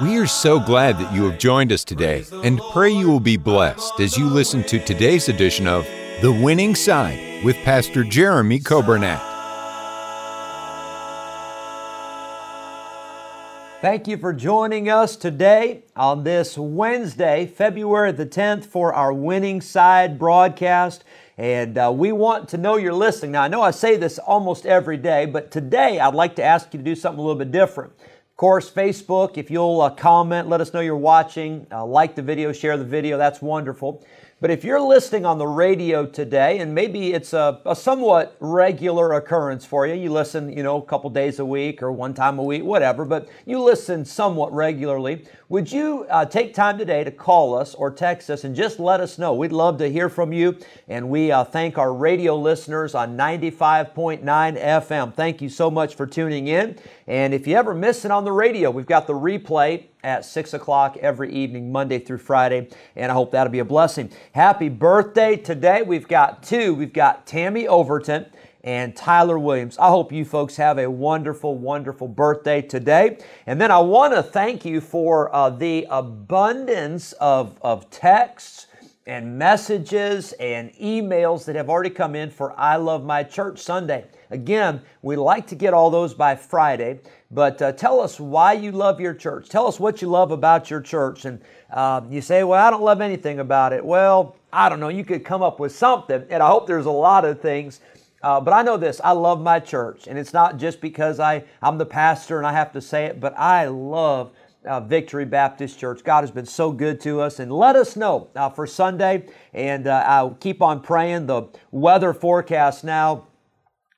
We are so glad that you have joined us today and pray you will be blessed as you listen to today's edition of The Winning Side with Pastor Jeremy Coburnett. Thank you for joining us today on this Wednesday, February the 10th, for our Winning Side broadcast. And uh, we want to know you're listening. Now, I know I say this almost every day, but today I'd like to ask you to do something a little bit different. Course, Facebook, if you'll uh, comment, let us know you're watching, uh, like the video, share the video, that's wonderful. But if you're listening on the radio today, and maybe it's a, a, somewhat regular occurrence for you, you listen, you know, a couple days a week or one time a week, whatever, but you listen somewhat regularly, would you uh, take time today to call us or text us and just let us know? We'd love to hear from you, and we uh, thank our radio listeners on 95.9 FM. Thank you so much for tuning in. And if you ever miss it on the radio, we've got the replay at 6 o'clock every evening, Monday through Friday, and I hope that'll be a blessing. Happy birthday today. We've got two. We've got Tammy Overton and Tyler Williams. I hope you folks have a wonderful, wonderful birthday today. And then I want to thank you for uh, the abundance of, of texts and messages and emails that have already come in for I Love My Church Sunday. Again, we like to get all those by Friday, but uh, tell us why you love your church. Tell us what you love about your church. And uh, you say, well, I don't love anything about it. Well, I don't know. You could come up with something, and I hope there's a lot of things. Uh, but I know this I love my church, and it's not just because I, I'm the pastor and I have to say it, but I love uh, Victory Baptist Church. God has been so good to us. And let us know uh, for Sunday. And uh, I'll keep on praying. The weather forecast now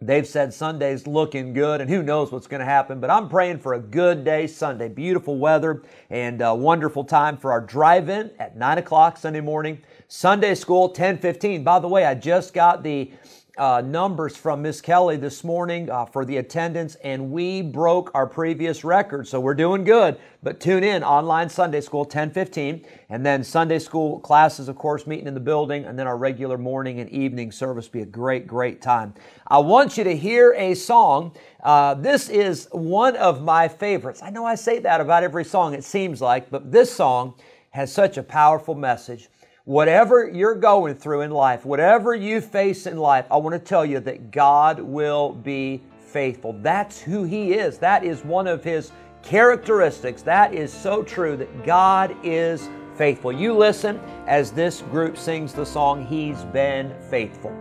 They've said Sunday's looking good, and who knows what's going to happen. But I'm praying for a good day Sunday. Beautiful weather and a wonderful time for our drive-in at 9 o'clock Sunday morning. Sunday school, 10:15. By the way, I just got the uh, numbers from Miss Kelly this morning uh, for the attendance, and we broke our previous record, so we're doing good. But tune in online Sunday school 10:15, and then Sunday school classes, of course, meeting in the building, and then our regular morning and evening service be a great, great time. I want you to hear a song. Uh, this is one of my favorites. I know I say that about every song, it seems like, but this song has such a powerful message. Whatever you're going through in life, whatever you face in life, I want to tell you that God will be faithful. That's who He is. That is one of His characteristics. That is so true that God is faithful. You listen as this group sings the song, He's Been Faithful.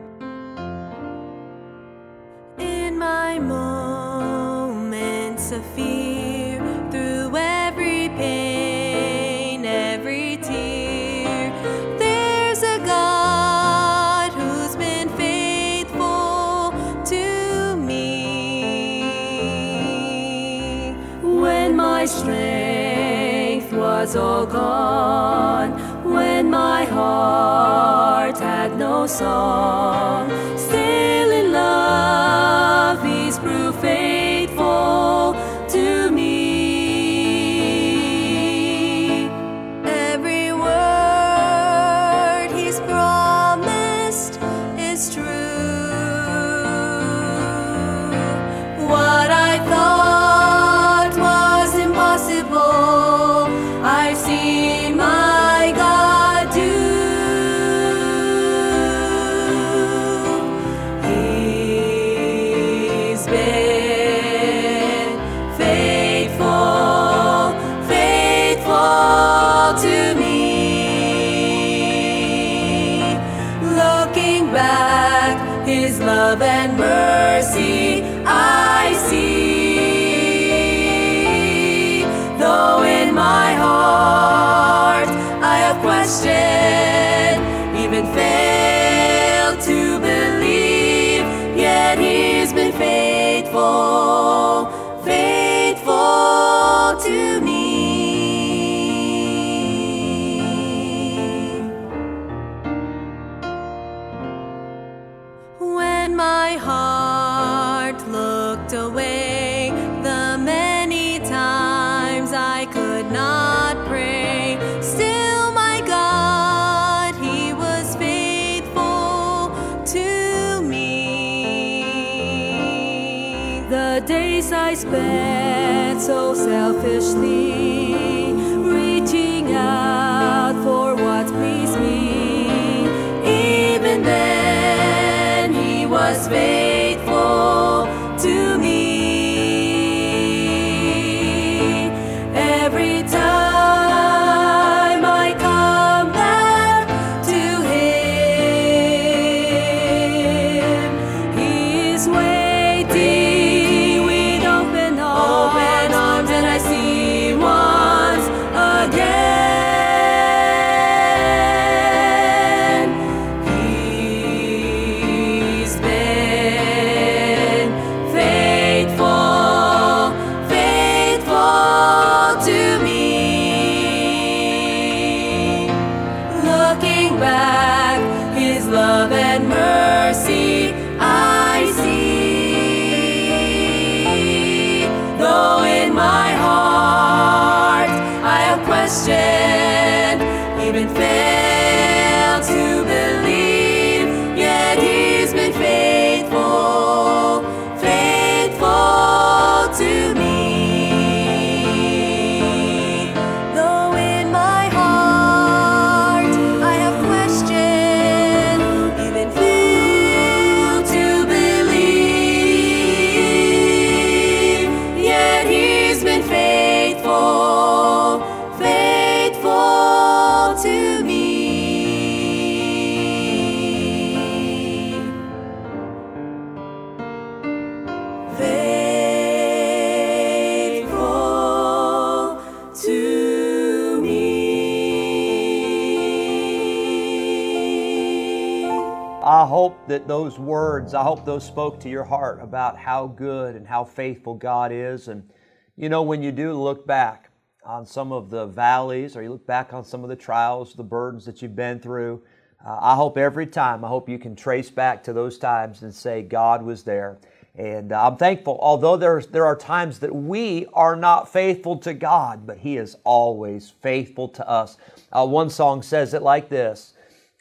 In my moments of fear, was all gone, when my heart had no song, days I spent so selfishly, hope that those words, I hope those spoke to your heart about how good and how faithful God is. And you know, when you do look back on some of the valleys or you look back on some of the trials, the burdens that you've been through, uh, I hope every time, I hope you can trace back to those times and say, God was there. And uh, I'm thankful, although there's, there are times that we are not faithful to God, but He is always faithful to us. Uh, one song says it like this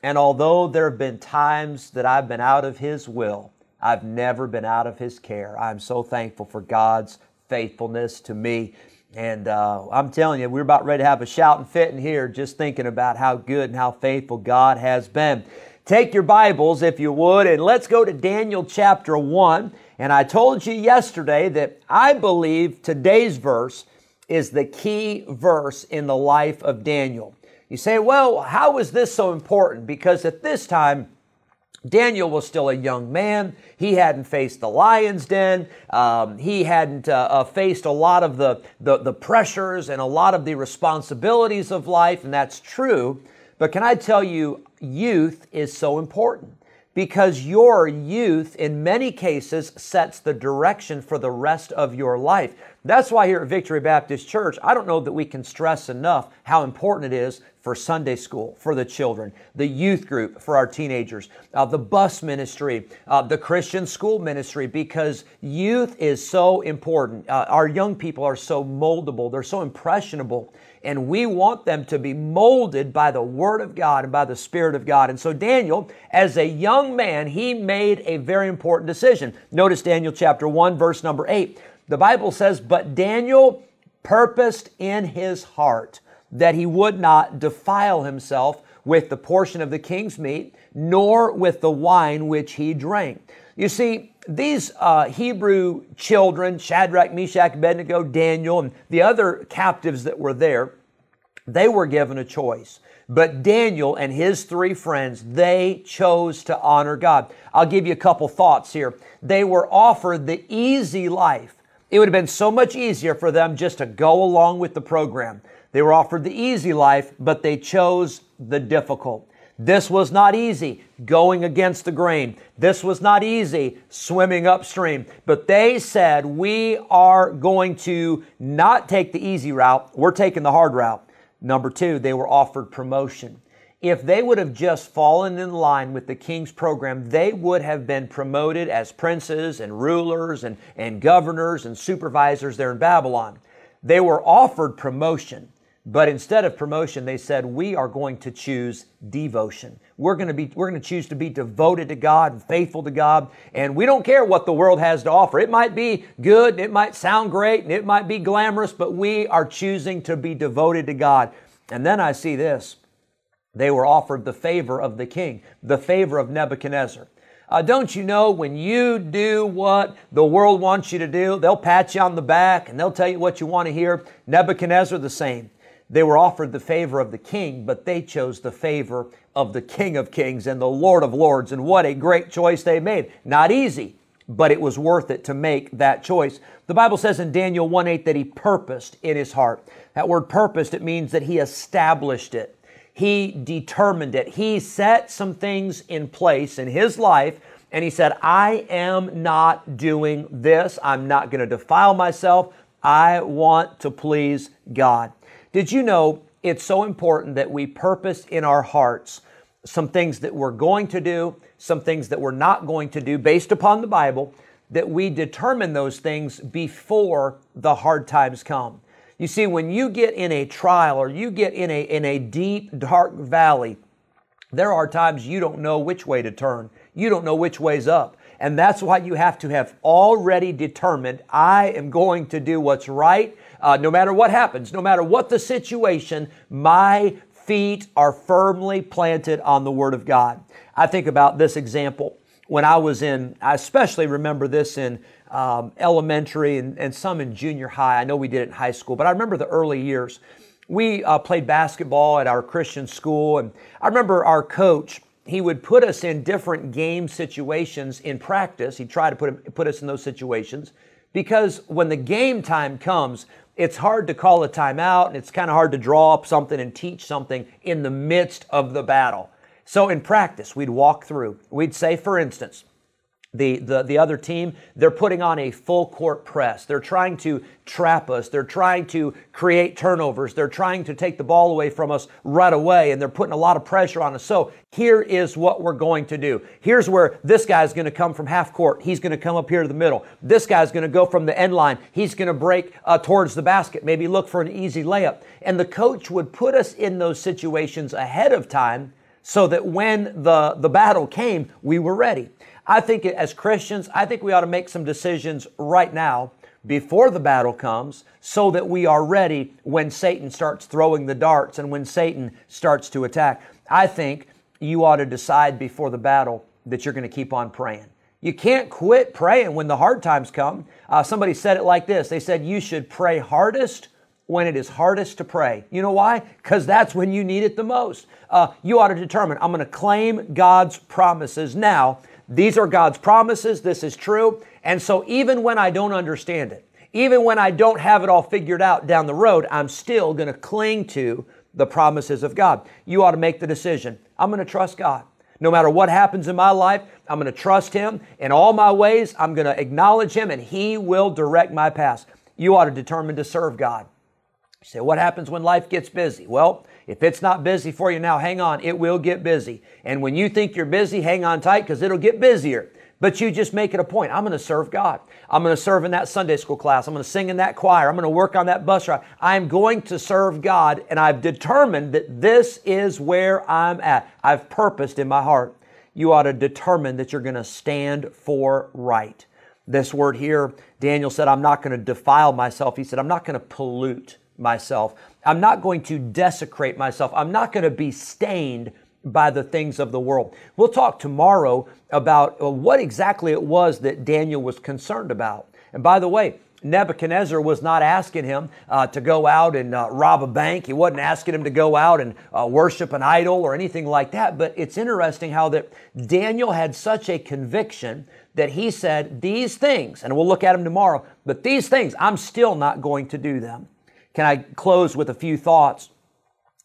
And although there have been times that I've been out of His will, I've never been out of His care. I'm so thankful for God's faithfulness to me. And uh, I'm telling you, we're about ready to have a shout and fit in here just thinking about how good and how faithful God has been. Take your Bibles, if you would, and let's go to Daniel chapter 1. And I told you yesterday that I believe today's verse is the key verse in the life of Daniel. You say, well, how is this so important? Because at this time, Daniel was still a young man. He hadn't faced the lion's den. Um, he hadn't uh, uh, faced a lot of the, the, the pressures and a lot of the responsibilities of life, and that's true. But can I tell you, youth is so important because your youth, in many cases, sets the direction for the rest of your life. That's why here at Victory Baptist Church, I don't know that we can stress enough how important it is for Sunday school for the children, the youth group for our teenagers, uh, the bus ministry, uh, the Christian school ministry, because youth is so important. Uh, our young people are so moldable, they're so impressionable and we want them to be molded by the Word of God and by the Spirit of God. And so, Daniel, as a young man, he made a very important decision. Notice Daniel chapter 1, verse number 8. The Bible says, But Daniel purposed in his heart that he would not defile himself with the portion of the king's meat, nor with the wine which he drank. You see, these uh, Hebrew children, Shadrach, Meshach, Abednego, Daniel, and the other captives that were there, they were given a choice. But Daniel and his three friends, they chose to honor God. I'll give you a couple thoughts here. They were offered the easy life. It would have been so much easier for them just to go along with the program. They were offered the easy life, but they chose the difficult. This was not easy, going against the grain. This was not easy, swimming upstream. But they said, We are going to not take the easy route, we're taking the hard route. Number two, they were offered promotion. If they would have just fallen in line with the king's program, they would have been promoted as princes and rulers and, and governors and supervisors there in Babylon. They were offered promotion, but instead of promotion, they said, We are going to choose devotion. We're going to be, we're going to choose to be devoted to God and faithful to God. And we don't care what the world has to offer. It might be good, it might sound great, and it might be glamorous, but we are choosing to be devoted to God. And then I see this. They were offered the favor of the king, the favor of Nebuchadnezzar. Uh, don't you know when you do what the world wants you to do, they'll pat you on the back and they'll tell you what you want to hear? Nebuchadnezzar, the same. They were offered the favor of the king, but they chose the favor of the King of Kings and the Lord of Lords. And what a great choice they made. Not easy, but it was worth it to make that choice. The Bible says in Daniel 1 8 that he purposed in his heart. That word purposed, it means that he established it. He determined it. He set some things in place in his life and he said, I am not doing this. I'm not going to defile myself. I want to please God. Did you know it's so important that we purpose in our hearts some things that we're going to do, some things that we're not going to do based upon the Bible, that we determine those things before the hard times come. You see, when you get in a trial or you get in a, in a deep, dark valley, there are times you don't know which way to turn. You don't know which way's up. And that's why you have to have already determined, I am going to do what's right. Uh, no matter what happens, no matter what the situation, my feet are firmly planted on the Word of God. I think about this example when I was in, I especially remember this in um, elementary and, and some in junior high. I know we did it in high school, but I remember the early years. We uh, played basketball at our Christian school, and I remember our coach. He would put us in different game situations in practice. He'd try to put, put us in those situations because when the game time comes, it's hard to call a timeout and it's kind of hard to draw up something and teach something in the midst of the battle. So in practice, we'd walk through. We'd say, for instance, the, the, the other team, they're putting on a full court press. They're trying to trap us. They're trying to create turnovers. They're trying to take the ball away from us right away, and they're putting a lot of pressure on us. So here is what we're going to do. Here's where this guy's going to come from half court. He's going to come up here to the middle. This guy's going to go from the end line. He's going to break uh, towards the basket, maybe look for an easy layup. And the coach would put us in those situations ahead of time so that when the, the battle came, we were ready. I think as Christians, I think we ought to make some decisions right now before the battle comes so that we are ready when Satan starts throwing the darts and when Satan starts to attack. I think you ought to decide before the battle that you're going to keep on praying. You can't quit praying when the hard times come. Uh, somebody said it like this they said, You should pray hardest when it is hardest to pray. You know why? Because that's when you need it the most. Uh, you ought to determine, I'm going to claim God's promises now these are God's promises. This is true. And so even when I don't understand it, even when I don't have it all figured out down the road, I'm still going to cling to the promises of God. You ought to make the decision. I'm going to trust God. No matter what happens in my life, I'm going to trust Him. In all my ways, I'm going to acknowledge Him and He will direct my path. You ought to determine to serve God. You say, what happens when life gets busy? Well, if it's not busy for you now, hang on. It will get busy. And when you think you're busy, hang on tight because it'll get busier. But you just make it a point. I'm going to serve God. I'm going to serve in that Sunday school class. I'm going to sing in that choir. I'm going to work on that bus ride. I'm going to serve God, and I've determined that this is where I'm at. I've purposed in my heart. You ought to determine that you're going to stand for right. This word here, Daniel said, I'm not going to defile myself. He said, I'm not going to pollute myself. I'm not going to desecrate myself. I'm not going to be stained by the things of the world. We'll talk tomorrow about uh, what exactly it was that Daniel was concerned about. And by the way, Nebuchadnezzar was not asking him uh, to go out and uh, rob a bank. He wasn't asking him to go out and uh, worship an idol or anything like that. But it's interesting how that Daniel had such a conviction that he said, These things, and we'll look at them tomorrow, but these things, I'm still not going to do them. Can I close with a few thoughts?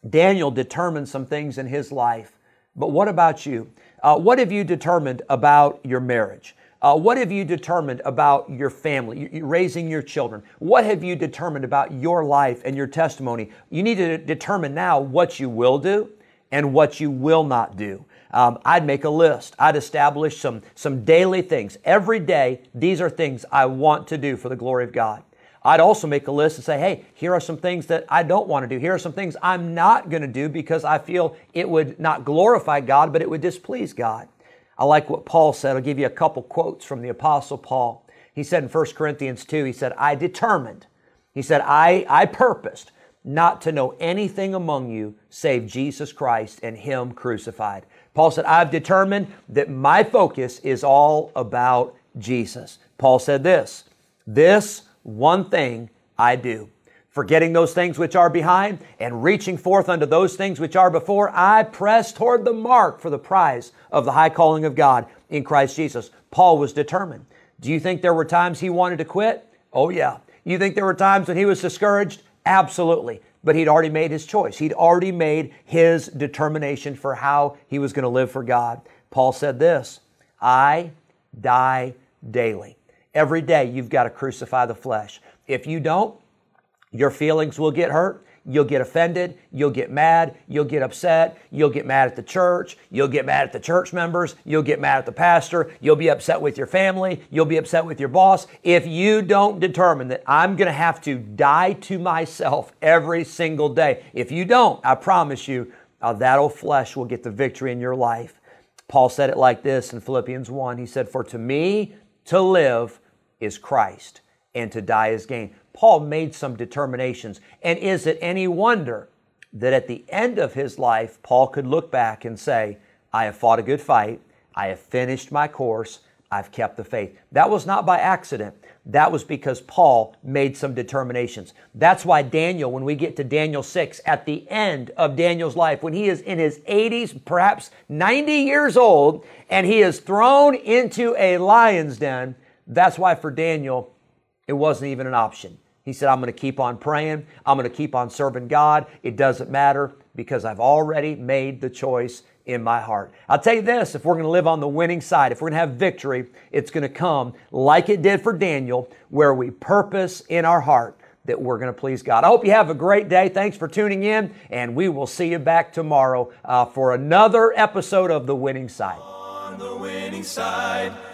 Daniel determined some things in his life, but what about you? Uh, what have you determined about your marriage? Uh, what have you determined about your family, raising your children? What have you determined about your life and your testimony? You need to determine now what you will do and what you will not do. Um, I'd make a list. I'd establish some, some daily things. Every day, these are things I want to do for the glory of God. I'd also make a list and say, hey, here are some things that I don't want to do. Here are some things I'm not going to do because I feel it would not glorify God, but it would displease God. I like what Paul said. I'll give you a couple quotes from the Apostle Paul. He said in 1 Corinthians 2, he said, I determined, he said, I, I purposed not to know anything among you save Jesus Christ and Him crucified. Paul said, I've determined that my focus is all about Jesus. Paul said this, this one thing I do. Forgetting those things which are behind and reaching forth unto those things which are before, I press toward the mark for the prize of the high calling of God in Christ Jesus. Paul was determined. Do you think there were times he wanted to quit? Oh, yeah. You think there were times when he was discouraged? Absolutely. But he'd already made his choice. He'd already made his determination for how he was going to live for God. Paul said this I die daily. Every day you've got to crucify the flesh. If you don't, your feelings will get hurt. You'll get offended. You'll get mad. You'll get upset. You'll get mad at the church. You'll get mad at the church members. You'll get mad at the pastor. You'll be upset with your family. You'll be upset with your boss. If you don't determine that I'm going to have to die to myself every single day, if you don't, I promise you, uh, that old flesh will get the victory in your life. Paul said it like this in Philippians 1. He said, For to me to live is Christ, and to die is gain. Paul made some determinations. And is it any wonder that at the end of his life, Paul could look back and say, I have fought a good fight, I have finished my course, I've kept the faith. That was not by accident. That was because Paul made some determinations. That's why Daniel, when we get to Daniel 6, at the end of Daniel's life, when he is in his 80s, perhaps 90 years old, and he is thrown into a lion's den, that's why for Daniel, it wasn't even an option. He said, I'm going to keep on praying. I'm going to keep on serving God. It doesn't matter because I've already made the choice in my heart. I'll tell you this if we're going to live on the winning side, if we're going to have victory, it's going to come like it did for Daniel, where we purpose in our heart that we're going to please God. I hope you have a great day. Thanks for tuning in, and we will see you back tomorrow uh, for another episode of The Winning Side. On the winning side.